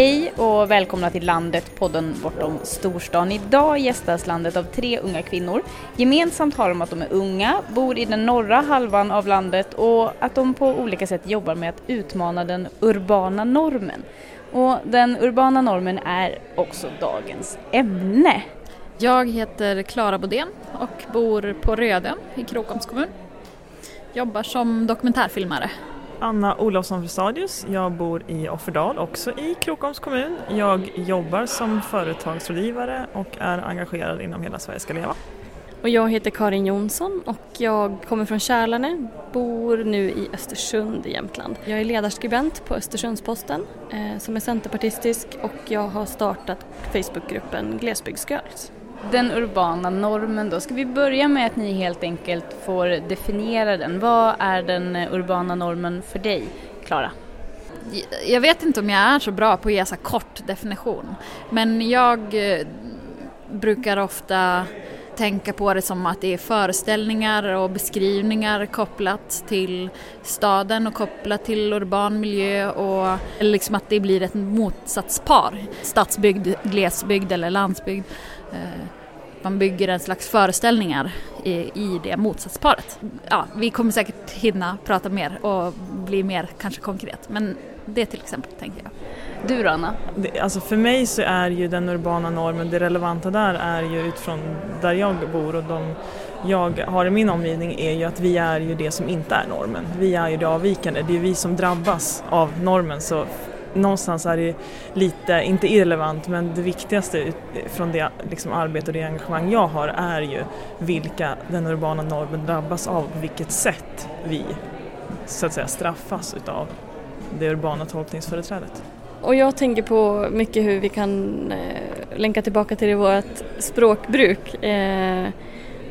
Hej och välkomna till Landet, podden bortom storstan. Idag gästas landet av tre unga kvinnor. Gemensamt har de att de är unga, bor i den norra halvan av landet och att de på olika sätt jobbar med att utmana den urbana normen. Och den urbana normen är också dagens ämne. Jag heter Klara Bodén och bor på Rödön i Krokoms kommun. Jobbar som dokumentärfilmare. Anna Olofsson Frestadius. Jag bor i Offerdal, också i Krokoms kommun. Jag jobbar som företagsrådgivare och är engagerad inom Hela Sverige ska leva. Och jag heter Karin Jonsson och jag kommer från Kärlane, bor nu i Östersund i Jämtland. Jag är ledarskribent på Östersundsposten eh, som är centerpartistisk och jag har startat Facebookgruppen Glesbygdsgirls. Den urbana normen då, ska vi börja med att ni helt enkelt får definiera den. Vad är den eh, urbana normen för dig, Klara? Jag vet inte om jag är så bra på att ge så kort definition men jag eh, brukar ofta tänka på det som att det är föreställningar och beskrivningar kopplat till staden och kopplat till urban miljö och liksom att det blir ett motsatspar. Stadsbygd, glesbygd eller landsbygd. Eh, man bygger en slags föreställningar i, i det motsatsparet. Ja, vi kommer säkert hinna prata mer och bli mer kanske konkret men det till exempel tänker jag. Du då Anna? Det, alltså för mig så är ju den urbana normen, det relevanta där är ju utifrån där jag bor och de jag har i min omgivning är ju att vi är ju det som inte är normen. Vi är ju det avvikande, det är vi som drabbas av normen så någonstans är det lite, inte irrelevant, men det viktigaste från det liksom, arbete och det engagemang jag har är ju vilka den urbana normen drabbas av, på vilket sätt vi så att säga straffas utav det urbana tolkningsföreträdet. Och jag tänker på mycket hur vi kan eh, länka tillbaka till vårt språkbruk. Eh,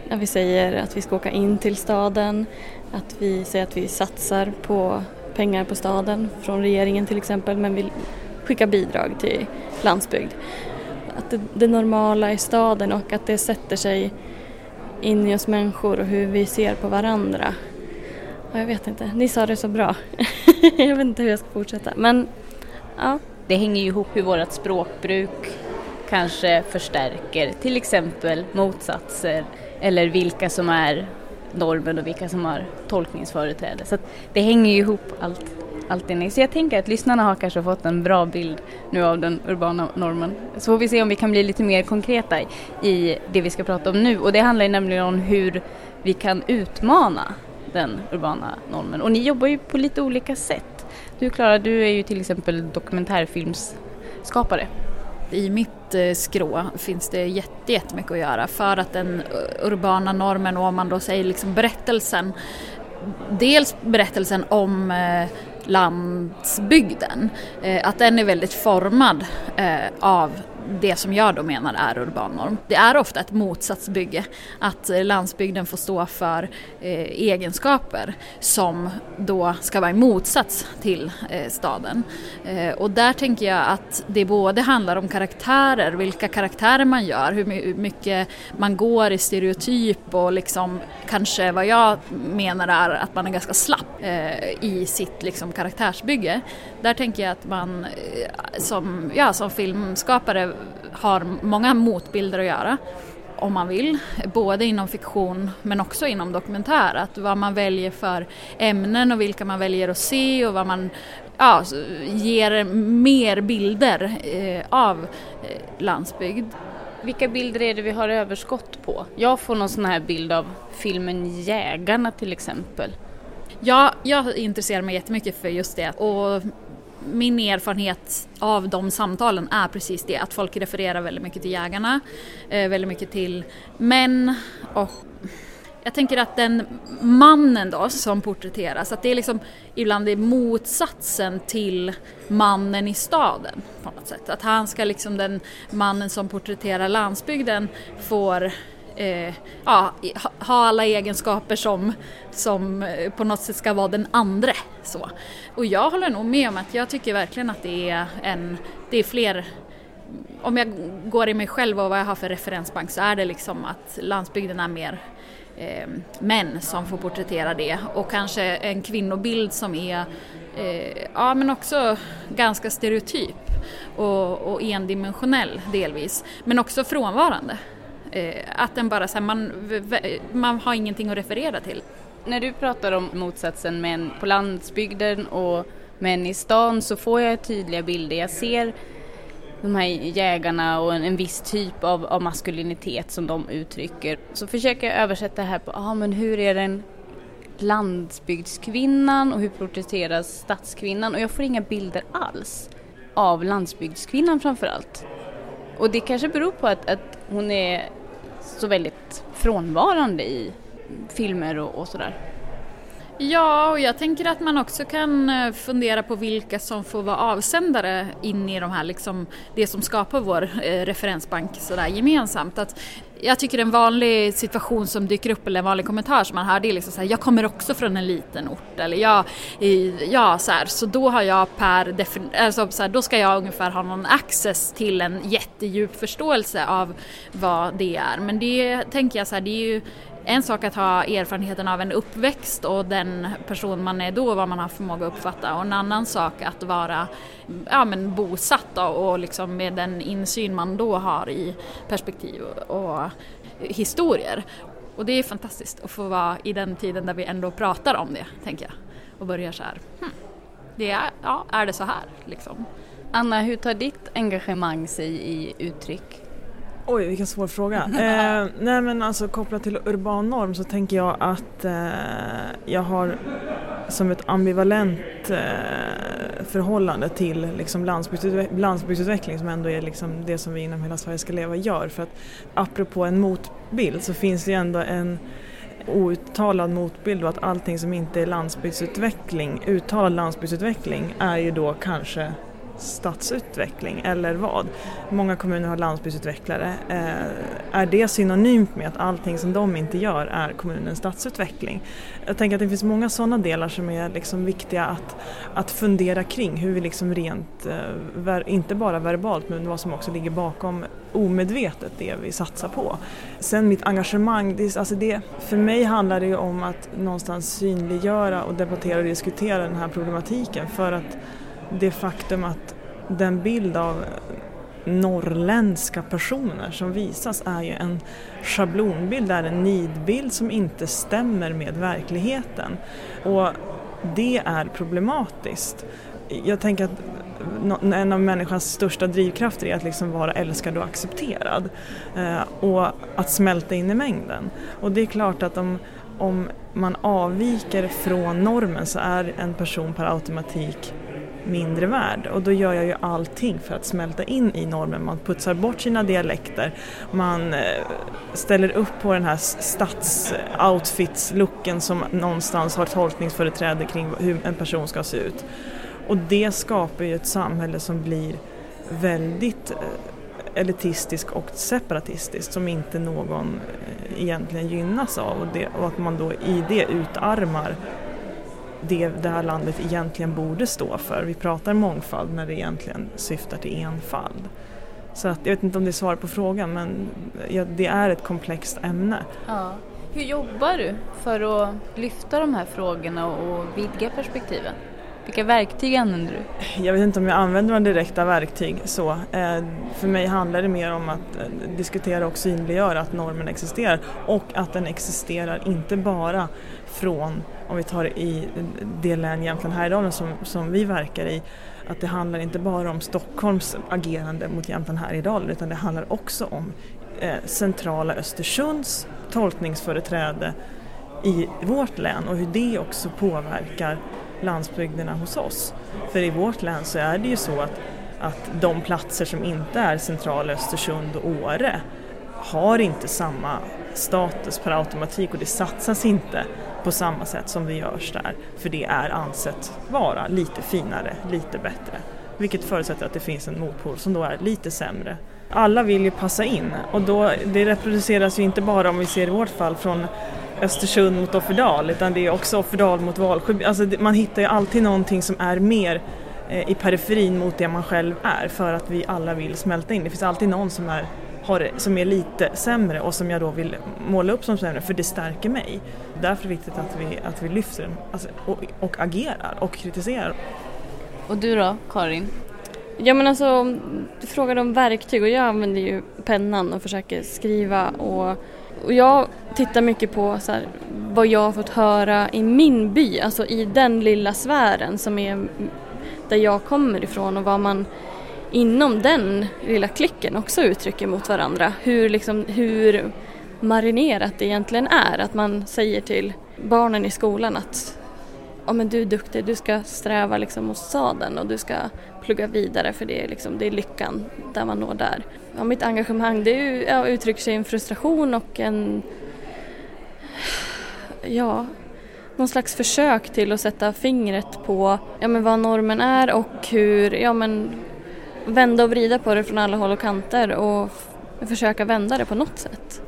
när vi säger att vi ska åka in till staden, att vi säger att vi satsar på pengar på staden från regeringen till exempel men vill skicka bidrag till landsbygd. Att det, det normala i staden och att det sätter sig in i oss människor och hur vi ser på varandra. Jag vet inte, ni sa det så bra. jag vet inte hur jag ska fortsätta men ja. Det hänger ju ihop hur vårt språkbruk kanske förstärker till exempel motsatser eller vilka som är normen och vilka som har tolkningsföreträde. Så det hänger ju ihop allt, allt det Så jag tänker att lyssnarna har kanske fått en bra bild nu av den urbana normen. Så får vi se om vi kan bli lite mer konkreta i det vi ska prata om nu och det handlar ju nämligen om hur vi kan utmana den urbana normen och ni jobbar ju på lite olika sätt. Du Klara, du är ju till exempel dokumentärfilmsskapare i mitt Eh, skrå finns det jättemycket att göra för att den eh, urbana normen och om man då säger liksom berättelsen dels berättelsen om eh, landsbygden, att den är väldigt formad av det som jag då menar är urban norm. Det är ofta ett motsatsbygge, att landsbygden får stå för eh, egenskaper som då ska vara i motsats till eh, staden. Eh, och där tänker jag att det både handlar om karaktärer, vilka karaktärer man gör, hur mycket man går i stereotyp och liksom kanske vad jag menar är att man är ganska slapp eh, i sitt liksom, karaktärsbygge. Där tänker jag att man eh, som, ja, som filmskapare har många motbilder att göra om man vill, både inom fiktion men också inom dokumentär. Att vad man väljer för ämnen och vilka man väljer att se och vad man ja, ger mer bilder eh, av eh, landsbygd. Vilka bilder är det vi har överskott på? Jag får någon sån här bild av filmen Jägarna till exempel. Ja, jag intresserar mig jättemycket för just det och min erfarenhet av de samtalen är precis det, att folk refererar väldigt mycket till jägarna, eh, väldigt mycket till män och jag tänker att den mannen då som porträtteras, att det är liksom ibland är motsatsen till mannen i staden på något sätt. Att han ska liksom den mannen som porträtterar landsbygden får eh, ja, ha alla egenskaper som, som eh, på något sätt ska vara den andre. Så. Och jag håller nog med om att jag tycker verkligen att det är, en, det är fler om jag går i mig själv och vad jag har för referensbank så är det liksom att landsbygden är mer eh, män som får porträttera det och kanske en kvinnobild som är eh, ja men också ganska stereotyp och, och endimensionell delvis, men också frånvarande. Eh, att den bara så här, man, man har ingenting att referera till. När du pratar om motsatsen män på landsbygden och män i stan så får jag tydliga bilder. Jag ser de här jägarna och en, en viss typ av, av, maskulinitet som de uttrycker. Så försöker jag översätta det här på, ah, men hur är den landsbygdskvinnan och hur porträtteras stadskvinnan? Och jag får inga bilder alls av landsbygdskvinnan framförallt. Och det kanske beror på att, att hon är så väldigt frånvarande i filmer och, och sådär. Ja, och jag tänker att man också kan eh, fundera på vilka som får vara avsändare in i de här, liksom, det som skapar vår eh, referensbank sådär gemensamt. Att jag tycker en vanlig situation som dyker upp eller en vanlig kommentar som man hör det är liksom så här, jag kommer också från en liten ort eller jag, ja så här, så då har jag per alltså så här, då ska jag ungefär ha någon access till en jättedjup förståelse av vad det är. Men det tänker jag så här, det är ju en sak att ha erfarenheten av en uppväxt och den person man är då, vad man har förmåga att uppfatta och en annan sak att vara ja, men bosatt och liksom med den insyn man då har i perspektiv och historier. Och det är fantastiskt att få vara i den tiden där vi ändå pratar om det, tänker jag. Och börjar så här, hmm, det är, ja, är det så här liksom? Anna, hur tar ditt engagemang sig i uttryck? Oj, vilken svår fråga. eh, nej men alltså kopplat till urban norm så tänker jag att eh, jag har som ett ambivalent eh, förhållande till liksom landsbygdsutveckling, landsbygdsutveckling som ändå är liksom det som vi inom Hela Sverige ska leva gör. För att apropå en motbild så finns det ju ändå en outtalad motbild och att allting som inte är landsbygdsutveckling, uttalad landsbygdsutveckling är ju då kanske stadsutveckling eller vad? Många kommuner har landsbygdsutvecklare. Eh, är det synonymt med att allting som de inte gör är kommunens stadsutveckling? Jag tänker att det finns många sådana delar som är liksom viktiga att, att fundera kring hur vi liksom rent, eh, inte bara verbalt men vad som också ligger bakom omedvetet det vi satsar på. Sen mitt engagemang, det, alltså det, för mig handlar det ju om att någonstans synliggöra och debattera och diskutera den här problematiken för att det faktum att den bild av norrländska personer som visas är ju en schablonbild, är en nidbild som inte stämmer med verkligheten. Och det är problematiskt. Jag tänker att en av människans största drivkrafter är att liksom vara älskad och accepterad eh, och att smälta in i mängden. Och det är klart att om, om man avviker från normen så är en person per automatik mindre värd och då gör jag ju allting för att smälta in i normen. Man putsar bort sina dialekter, man eh, ställer upp på den här stadsoutfits-looken som någonstans har tolkningsföreträde kring hur en person ska se ut. Och det skapar ju ett samhälle som blir väldigt elitistiskt elitistisk och separatistisk som inte någon eh, egentligen gynnas av och, det, och att man då i det utarmar det det här landet egentligen borde stå för. Vi pratar mångfald när det egentligen syftar till enfald. Så att, jag vet inte om det är svar på frågan men ja, det är ett komplext ämne. Ja. Hur jobbar du för att lyfta de här frågorna och vidga perspektiven? Vilka verktyg använder du? Jag vet inte om jag använder några direkta verktyg så. Eh, för mig handlar det mer om att eh, diskutera och synliggöra att normen existerar och att den existerar inte bara från, om vi tar i det län Jämtland Härjedalen som, som vi verkar i, att det handlar inte bara om Stockholms agerande mot Jämtland Härjedalen utan det handlar också om eh, centrala Östersunds tolkningsföreträde i vårt län och hur det också påverkar landsbygderna hos oss. För i vårt län så är det ju så att, att de platser som inte är centrala Östersund och Åre har inte samma status per automatik och det satsas inte på samma sätt som det görs där. För det är ansett vara lite finare, lite bättre. Vilket förutsätter att det finns en motpol som då är lite sämre. Alla vill ju passa in och då, det reproduceras ju inte bara om vi ser i vårt fall från Östersund mot Offerdal utan det är också Offerdal mot Valsjö. Alltså man hittar ju alltid någonting som är mer eh, i periferin mot det man själv är för att vi alla vill smälta in. Det finns alltid någon som är har, som är lite sämre och som jag då vill måla upp som sämre för det stärker mig. Därför är det viktigt att vi, att vi lyfter alltså, och, och agerar och kritiserar. Och du då, Karin? Ja men alltså, du frågade om verktyg och jag använder ju pennan och försöker skriva och, och jag tittar mycket på så här, vad jag har fått höra i min by, alltså i den lilla sfären som är där jag kommer ifrån och vad man inom den lilla klicken också uttrycker mot varandra. Hur, liksom, hur marinerat det egentligen är, att man säger till barnen i skolan att ja, men du är duktig, du ska sträva liksom mot sadeln och du ska plugga vidare för det är, liksom, det är lyckan där man når där. Ja, mitt engagemang det är, ja, uttrycker sig i en frustration och en ja, någon slags försök till att sätta fingret på ja, men vad normen är och hur, ja men vända och vrida på det från alla håll och kanter och försöka vända det på något sätt.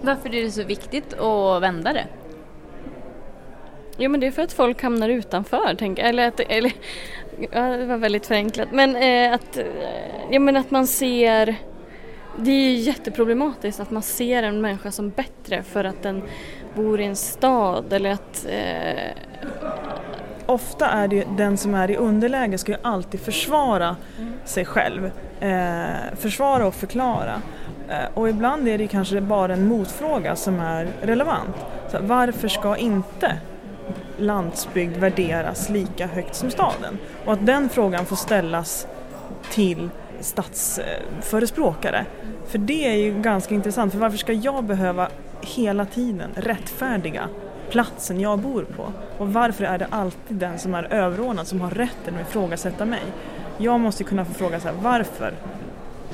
Varför är det så viktigt att vända det? Ja men det är för att folk hamnar utanför, tänker jag. Eller, att, eller ja, det var väldigt förenklat. Men, eh, att, eh, ja, men att man ser det är ju jätteproblematiskt att man ser en människa som bättre för att den bor i en stad eller att... Eh... Ofta är det ju den som är i underläge ska ju alltid försvara sig själv. Eh, försvara och förklara. Eh, och ibland är det kanske bara en motfråga som är relevant. Så varför ska inte landsbygd värderas lika högt som staden? Och att den frågan får ställas till stadsförespråkare. För det är ju ganska intressant, för varför ska jag behöva hela tiden rättfärdiga platsen jag bor på? Och varför är det alltid den som är överordnad som har rätten att ifrågasätta mig? Jag måste kunna få fråga så här, varför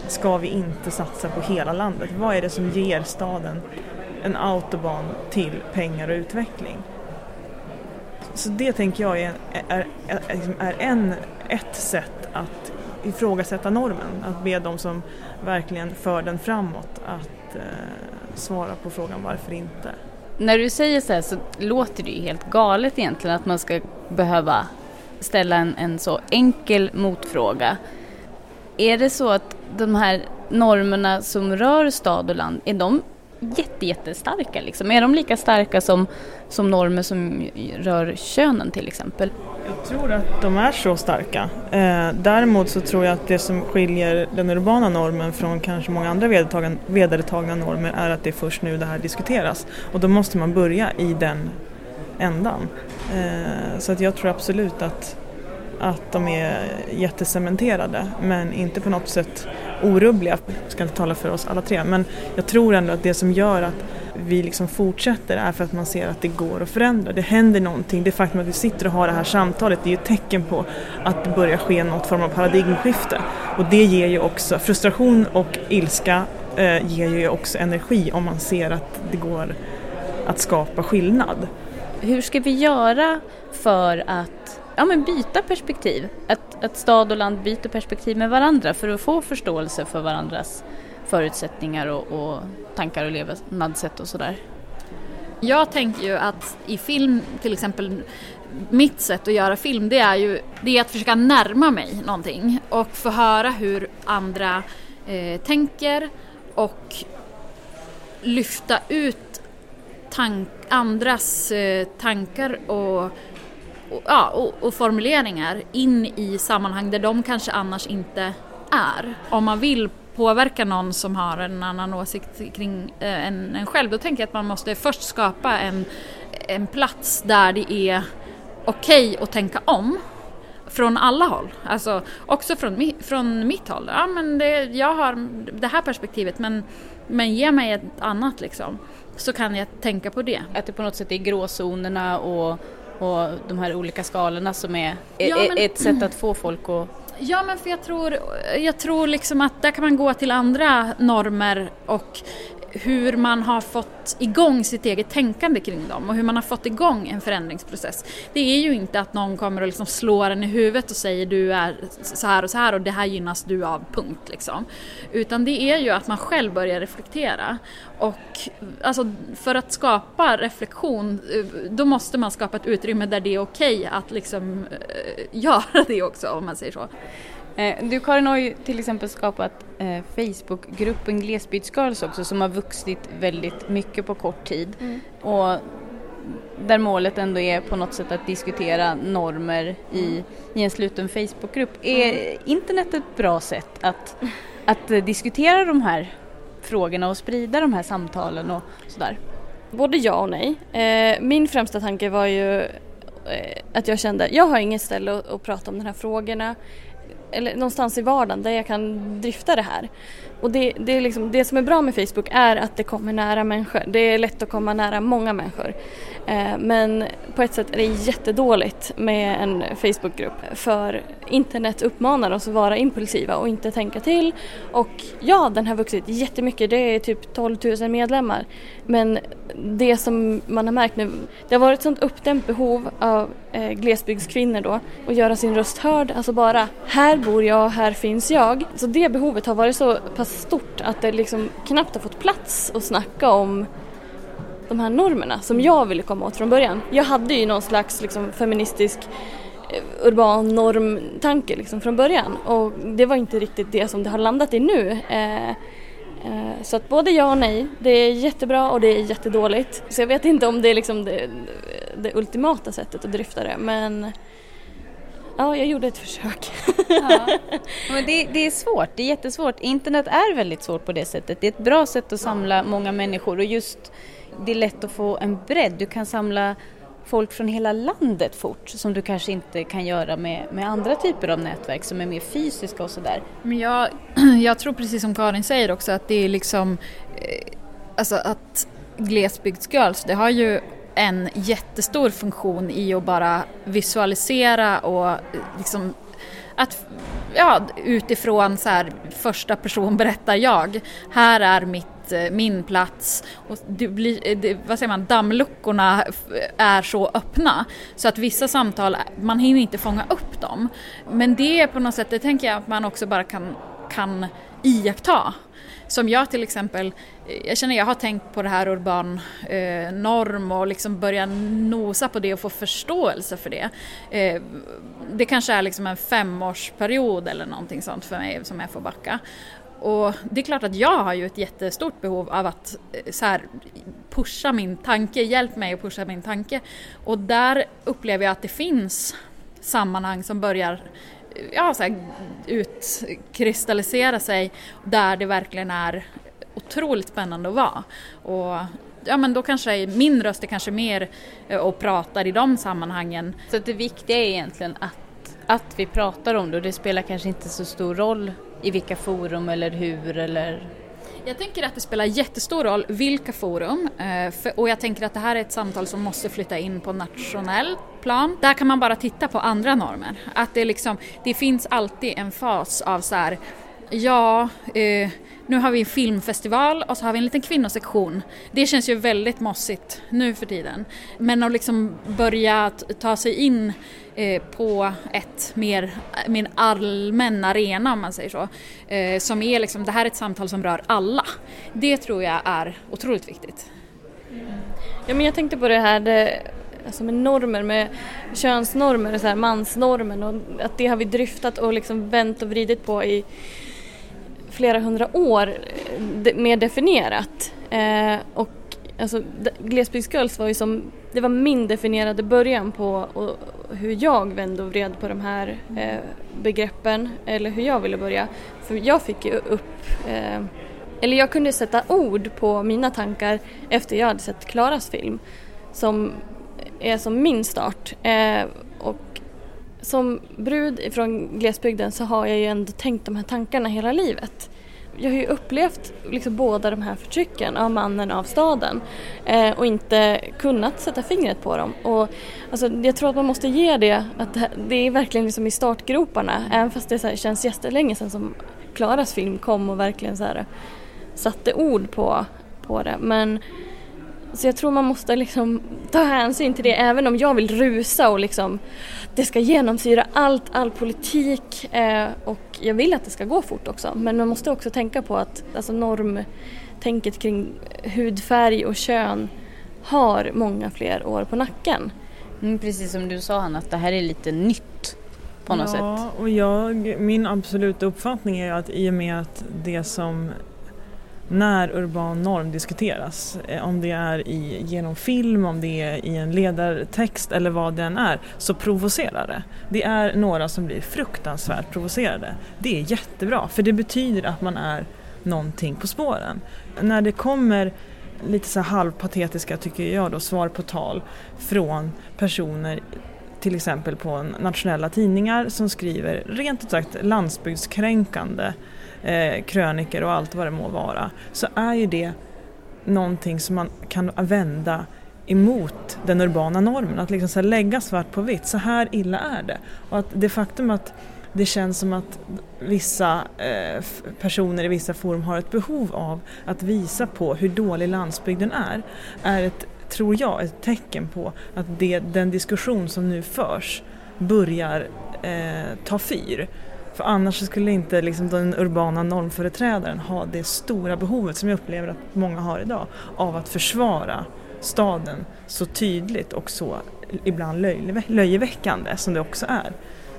ska vi inte satsa på hela landet? Vad är det som ger staden en autobahn till pengar och utveckling? Så det tänker jag är, är, är, liksom en, ett sätt att ifrågasätta normen, att be de som verkligen för den framåt att eh, svara på frågan varför inte. När du säger så här så låter det ju helt galet egentligen att man ska behöva ställa en, en så enkel motfråga. Är det så att de här normerna som rör stad och land, är de jätte, jättestarka? Liksom? Är de lika starka som, som normer som rör könen till exempel? Jag tror att de är så starka. Eh, däremot så tror jag att det som skiljer den urbana normen från kanske många andra vedertagna normer är att det är först nu det här diskuteras. Och då måste man börja i den ändan. Eh, så att jag tror absolut att, att de är jättecementerade men inte på något sätt orubbliga. Jag ska inte tala för oss alla tre men jag tror ändå att det som gör att vi liksom fortsätter är för att man ser att det går att förändra. Det händer någonting. Det faktum att vi sitter och har det här samtalet det är ju ett tecken på att det börjar ske något form av paradigmskifte. Och det ger ju också, frustration och ilska eh, ger ju också energi om man ser att det går att skapa skillnad. Hur ska vi göra för att ja, men byta perspektiv? Att, att stad och land byter perspektiv med varandra för att få förståelse för varandras förutsättningar och, och tankar och levnadssätt och sådär. Jag tänker ju att i film till exempel mitt sätt att göra film det är ju det är att försöka närma mig någonting och få höra hur andra eh, tänker och lyfta ut tank, andras eh, tankar och, och, ja, och, och, formuleringar in i sammanhang där de kanske annars inte är. Om man vill påverka någon som har en annan åsikt kring eh, en, en själv, då tänker jag att man måste först skapa en, en plats där det är okej okay att tänka om från alla håll. Alltså också från, från mitt håll. Ja, men det, jag har det här perspektivet men, men ge mig ett annat liksom. Så kan jag tänka på det. Att det på något sätt är gråzonerna och, och de här olika skalorna som är ja, men, ett sätt att få folk att Ja men för jag tror, jag tror liksom att där kan man gå till andra normer och hur man har fått igång sitt eget tänkande kring dem och hur man har fått igång en förändringsprocess. Det är ju inte att någon kommer och liksom slår en i huvudet och säger du är så här och så här och det här gynnas du av, punkt liksom. Utan det är ju att man själv börjar reflektera och alltså för att skapa reflektion eh, då måste man skapa ett utrymme där det är okej okay att liksom eh, göra det också om man säger så. Eh, du Karin har ju till exempel skapat eh, Facebookgruppen Glesbygdsgirls också som har vuxit väldigt mycket på kort tid. Mm. Och där målet ändå är på något sätt att diskutera normer i, i en sluten Facebookgrupp. Är mm. internet ett bra sätt att, att diskutera de här frågorna och sprida de här samtalen och sådär? Både ja och nej. Eh, min främsta tanke var ju eh, att jag kände, jag har inget ställe att, att prata om de här frågorna eller någonstans i vardagen där jag kan drifta det här. Och det, det, är liksom, det som är bra med Facebook är att det kommer nära människor. Det är lätt att komma nära många människor. Eh, men på ett sätt är det jättedåligt med en Facebookgrupp för internet uppmanar oss att vara impulsiva och inte tänka till. Och ja, den har vuxit jättemycket. Det är typ 12 000 medlemmar. Men det som man har märkt nu, det har varit ett sånt uppdämt behov av eh, glesbygdskvinnor då att göra sin röst hörd. Alltså bara, här bor jag, här finns jag. Så det behovet har varit så pass stort att det liksom knappt har fått plats att snacka om de här normerna som jag ville komma åt från början. Jag hade ju någon slags liksom, feministisk eh, urban normtanke liksom från början och det var inte riktigt det som det har landat i nu. Eh, eh, så att både ja och nej, det är jättebra och det är jättedåligt. Så jag vet inte om det är liksom det, det ultimata sättet att dryfta det men Ja, jag gjorde ett försök. Ja. Men det, det, är svårt, det är jättesvårt. Internet är väldigt svårt på det sättet. Det är ett bra sätt att samla många människor och just det är lätt att få en bredd. Du kan samla folk från hela landet fort som du kanske inte kan göra med, med andra typer av nätverk som är mer fysiska och sådär. Men jag, jag tror precis som Karin säger också att det är liksom eh, alltså att glesbygdsgirls, det har ju en jättestor funktion i att bara visualisera och liksom att ja, utifrån så här, första person berättar jag. Här är mitt, eh, min plats. Och det blir, eh, det, vad säger man, dammluckorna är så öppna så att vissa samtal, man hinner inte fånga upp dem. Men det är på något sätt, det tänker jag att man också bara kan, kan iaktta. Som jag till exempel, eh, jag känner jag har tänkt på det här urban eh, norm och liksom börja nosa på det och få förståelse för det. Eh, det kanske är liksom en femårsperiod eller någonting sånt för mig som jag får backa. Och det är klart att jag har ju ett jättestort behov av att eh, så här, pusha min tanke, hjälp mig att pusha min tanke. Och där upplever jag att det finns sammanhang som börjar ja, så här, utkristallisera sig där det verkligen är otroligt spännande att vara. Och ja men då kanske min röst är kanske mer eh, och pratar i de sammanhangen. Så det viktiga är egentligen att, att vi pratar om det och det spelar kanske inte så stor roll i vilka forum eller hur eller jag tänker att det spelar jättestor roll vilka forum eh, och jag tänker att det här är ett samtal som måste flytta in på nationell plan. Där kan man bara titta på andra normer. Att det, liksom, det finns alltid en fas av så här, ja, eh, nu har vi en filmfestival och så har vi en liten kvinnosektion. Det känns ju väldigt mossigt nu för tiden. Men att liksom börja ta sig in Eh, på ett mer, mer allmän arena om man säger så. Eh, som är liksom, det här är ett samtal som rör alla. Det tror jag är otroligt viktigt. Ja men jag tänkte på det här det, alltså med normer, med könsnormer, så här, mansnormen och att det har vi dryftat och liksom vänt och vridit på i flera hundra år eh, mer definierat. Eh, och alltså, Glesbygdsgirls var ju som, det var min definierade början på och, hur jag vände och vred på de här eh, begreppen eller hur jag ville börja. För jag fick ju upp, eh, eller jag kunde sätta ord på mina tankar efter jag hade sett Klaras film som är som min start. Eh, och som brud från glesbygden så har jag ju ändå tänkt de här tankarna hela livet. Jag har ju upplevt liksom båda de här förtrycken av mannen av staden eh, och inte kunnat sätta fingret på dem. Och, alltså, jag tror att man måste ge det, att det är verkligen liksom i startgroparna även fast det här, känns jättelänge sedan som Klaras film kom och verkligen så här, satte ord på, på det. Men så jag tror man måste liksom ta hänsyn till det även om jag vill rusa och liksom det ska genomsyra allt, all politik eh, och jag vill att det ska gå fort också. Men man måste också tänka på att alltså normtänket kring hudfärg och kön har många fler år på nacken. Mm, precis som du sa Hanna, att det här är lite nytt på något ja, sätt. och jag, min absoluta uppfattning är att i och med att det som när urban norm diskuteras, eh, om det är i, genom film, om det är i en ledartext eller vad det än är, så provocerar det. Det är några som blir fruktansvärt provocerade. Det är jättebra, för det betyder att man är någonting på spåren. När det kommer lite så halvpatetiska, tycker jag då, svar på tal från personer till exempel på nationella tidningar som skriver rent ut sagt landsbygdskränkande eh, kröniker och allt vad det må vara så är ju det någonting som man kan vända emot den urbana normen. Att liksom så lägga svart på vitt, så här illa är det. Och att det faktum att det känns som att vissa eh, personer i vissa forum har ett behov av att visa på hur dålig landsbygden är, är ett, tror jag, ett tecken på att det, den diskussion som nu förs börjar eh, ta fyr. För annars skulle inte liksom den urbana normföreträdaren ha det stora behovet som jag upplever att många har idag av att försvara staden så tydligt och så ibland löjeväckande som det också är.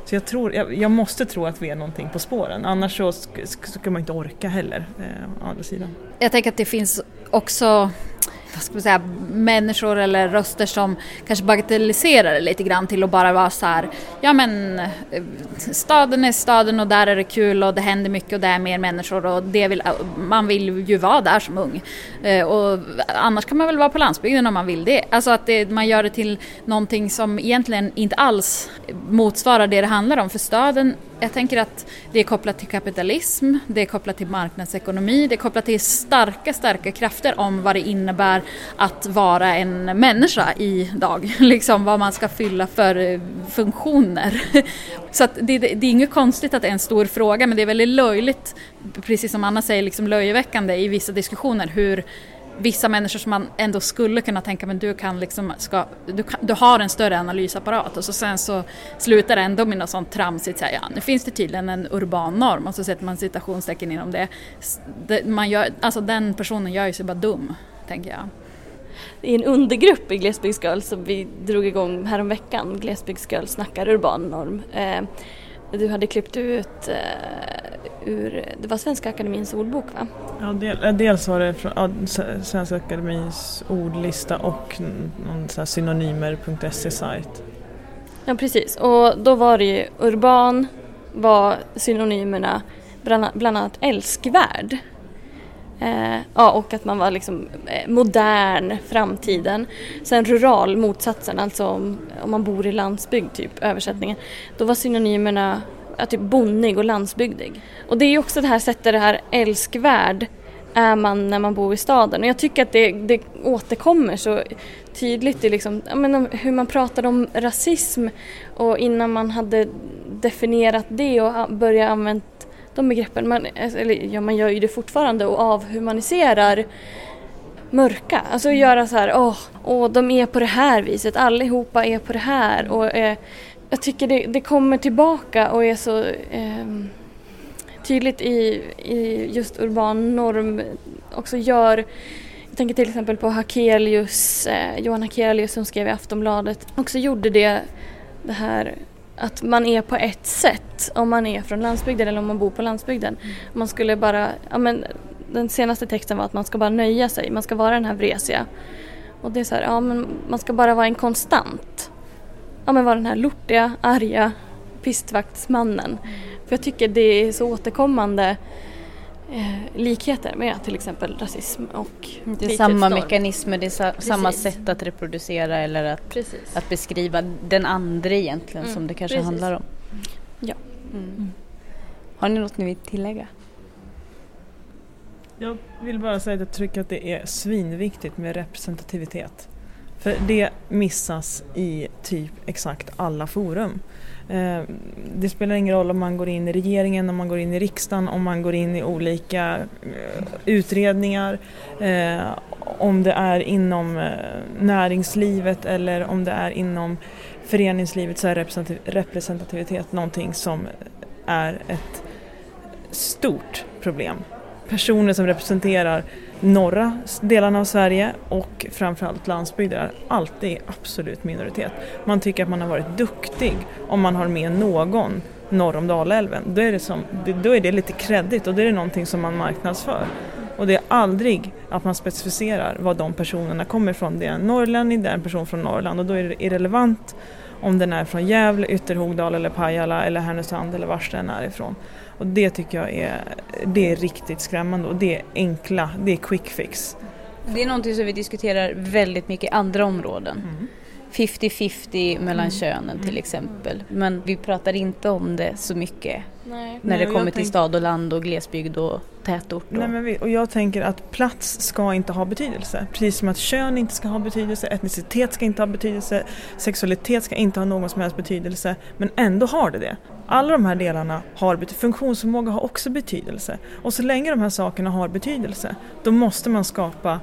Så jag, tror, jag, jag, måste tro att vi är någonting på spåren, annars så ska man inte orka heller, eh, å andra sidan. Jag tänker att det finns också vad ska man säga, människor eller röster som kanske bagatelliserar det lite grann till att bara vara så här, ja men eh, staden är staden och där är det kul och det händer mycket och det är mer människor och det vill, man vill ju vara där som ung. Eh, och annars kan man väl vara på landsbygden om man vill det. Alltså att det, man gör det till någonting som egentligen inte alls motsvarar det det handlar om för staden jag tänker att det är kopplat till kapitalism, det är kopplat till marknadsekonomi, det är kopplat till starka, starka krafter om vad det innebär att vara en människa idag. Liksom vad man ska fylla för eh, funktioner. Så att det, det är inget konstigt att det är en stor fråga men det är väldigt löjligt, precis som Anna säger, liksom löjeväckande i vissa diskussioner hur vissa människor som man ändå skulle kunna tänka men du kan liksom ska, du, kan, du har en större analysapparat och så sen så slutar det ändå med något sånt tramsigt säga ja nu finns det tydligen en urban norm och så sätter man citationstecken inom det. det man gör, alltså den personen gör ju sig bara dum, tänker jag. I en undergrupp i Glesbygdsgirls som vi drog igång häromveckan, Glesbygdsgirls snackar urban norm. Eh, du hade klippt ut uh, ur, det var Svenska Akademins ordbok va? Ja, del, dels var det från ja, Svenska Akademins ordlista och någon synonymer.se sajt. Ja precis och då var det ju urban var synonymerna bland, bland annat älskvärd. Eh, ja, och att man var liksom eh, modern, framtiden. Sen rural, motsatsen, alltså om, om man bor i landsbygd, typ översättningen. Då var synonymerna ja, typ bonnig och landsbygdig. Och det är ju också det här sättet det här älskvärd är man när man bor i staden. Och jag tycker att det, det återkommer så tydligt i liksom, menar, hur man pratade om rasism och innan man hade definierat det och börjat använda de begreppen. Man, eller, ja, man gör ju det fortfarande och avhumaniserar mörka. Alltså göra så här, åh, åh, de är på det här viset, allihopa är på det här. Och, eh, jag tycker det, det, kommer tillbaka och är så eh, tydligt i, i just urban norm också gör jag tänker till exempel på Hakelius, eh, Johan Hakelius som skrev i Aftonbladet, också gjorde det, det här att man är på ett sätt om man är från landsbygden eller om man bor på landsbygden. Mm. Man skulle bara, ja men den senaste texten var att man ska bara nöja sig, man ska vara den här vresiga. Och det är så här, ja men man ska bara vara en konstant. Ja men vara den här lortiga, arga pistvaktsmannen. Mm. För jag tycker det är så återkommande eh, likheter med till exempel rasism och Det är samma mekanismer, det är sa samma sätt att reproducera eller att, att beskriva den andra egentligen mm. som det kanske Precis. handlar om. Ja. Mm. Har ni något ni vill tillägga? Jag vill bara säga att jag tycker att det är svinviktigt med representativitet. För det missas i typ exakt alla forum. Eh, det spelar ingen roll om man går in i regeringen, om man går in i riksdagen, om man går in i olika eh, utredningar, eh, om det är inom näringslivet eller om det är inom föreningslivet så är representativitet någonting som är ett stort problem. Personer som representerar norra delarna av Sverige och framförallt landsbygden är alltid absolut minoritet. Man tycker att man har varit duktig om man har med någon norr om Dalälven. Då är det, som, då är det lite kreddigt och då är det någonting som man marknadsför. Och det är aldrig att man specificerar var de personerna kommer ifrån. Det är en norrlänning, det är en person från Norrland och då är det irrelevant om den är från Gävle, Ytterhogdal eller Pajala eller Härnösand eller var den är ifrån. Och det tycker jag är, det är riktigt skrämmande och det är enkla, det är quick fix. Det är någonting som vi diskuterar väldigt mycket i andra områden. Mm. 50-50 mellan mm. könen till exempel. Men vi pratar inte om det så mycket Nej. när Nej, det kommer till tänk... stad och land och glesbygd och tätort. Och... Nej, men vi, och jag tänker att plats ska inte ha betydelse. Precis som att kön inte ska ha betydelse, etnicitet ska inte ha betydelse, sexualitet ska inte ha någon som helst betydelse. Men ändå har det det. Alla de här delarna har betydelse. Funktionsförmåga har också betydelse. Och så länge de här sakerna har betydelse, då måste man skapa eh,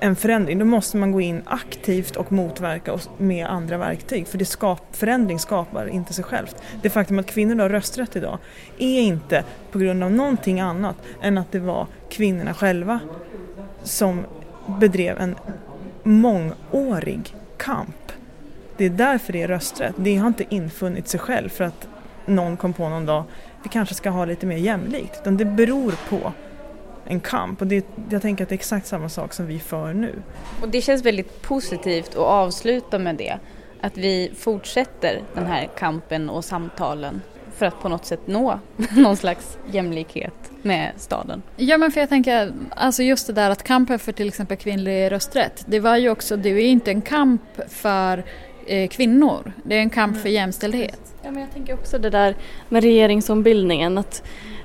en förändring, då måste man gå in aktivt och motverka med andra verktyg. För det skap, förändring skapar inte sig självt. Det faktum att kvinnor har rösträtt idag är inte på grund av någonting annat än att det var kvinnorna själva som bedrev en mångårig kamp. Det är därför det är rösträtt. Det har inte infunnit sig själv för att någon kom på någon dag vi kanske ska ha lite mer jämlikt. Utan det beror på en kamp och det, jag tänker att det är exakt samma sak som vi för nu. Och det känns väldigt positivt att avsluta med det. Att vi fortsätter den här kampen och samtalen för att på något sätt nå någon slags jämlikhet med staden. Ja men för jag tänker, alltså just det där att kampen för till exempel kvinnlig rösträtt, det var ju också, det är inte en kamp för eh, kvinnor, det är en kamp mm. för jämställdhet. Ja men jag tänker också det där med regeringsombildningen, att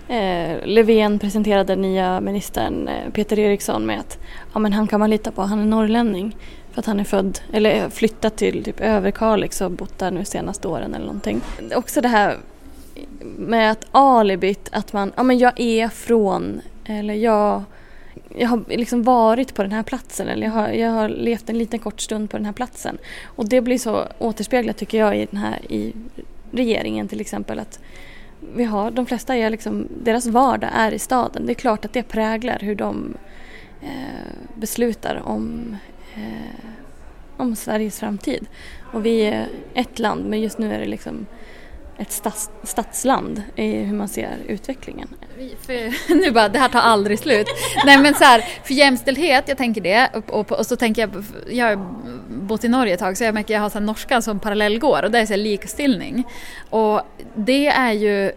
Eh, Löfven presenterade nya ministern eh, Peter Eriksson med att ja, men han kan man lita på, han är norrlänning. För att han är född, eller eh, flyttat till typ Överkalix och bott där nu senaste åren eller någonting. Också det här med att alibit, att man, ja men jag är från, eller jag, jag har liksom varit på den här platsen eller jag har, jag har levt en liten kort stund på den här platsen. Och det blir så återspeglat tycker jag i den här i regeringen till exempel att vi har, de flesta är liksom, deras vardag är i staden. Det är klart att det präglar hur de eh, beslutar om, eh, om Sveriges framtid. Och vi är ett land men just nu är det liksom ett stads, stadsland i hur man ser utvecklingen. För, nu bara, det här tar aldrig slut. Nej men så här, för jämställdhet, jag tänker det och, och, och, så tänker jag, jag har bott i Norge ett tag så jag märker att jag har så här norskan som parallellgår och det är så här likställning. Och det är ju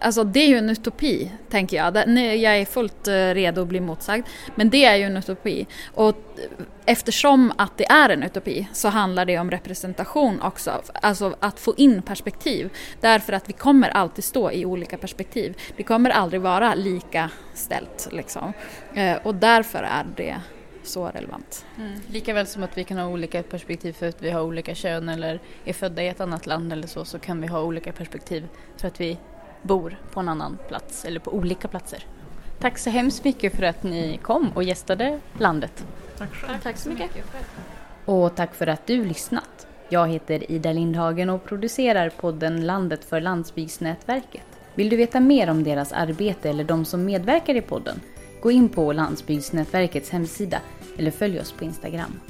Alltså det är ju en utopi, tänker jag. Jag är fullt eh, redo att bli motsagd. Men det är ju en utopi. Och eftersom att det är en utopi så handlar det om representation också. Alltså att få in perspektiv. Därför att vi kommer alltid stå i olika perspektiv. Det kommer aldrig vara lika ställt liksom. Eh, och därför är det så relevant. Mm. Likaväl som att vi kan ha olika perspektiv för att vi har olika kön eller är födda i ett annat land eller så, så kan vi ha olika perspektiv för att vi bor på en annan plats eller på olika platser. Tack så hemskt mycket för att ni kom och gästade landet. Tack själv. Tack så mycket. Och tack för att du lyssnat. Jag heter Ida Lindhagen och producerar podden Landet för landsbygdsnätverket. Vill du veta mer om deras arbete eller de som medverkar i podden? Gå in på Landsbygdsnätverkets hemsida eller följ oss på Instagram.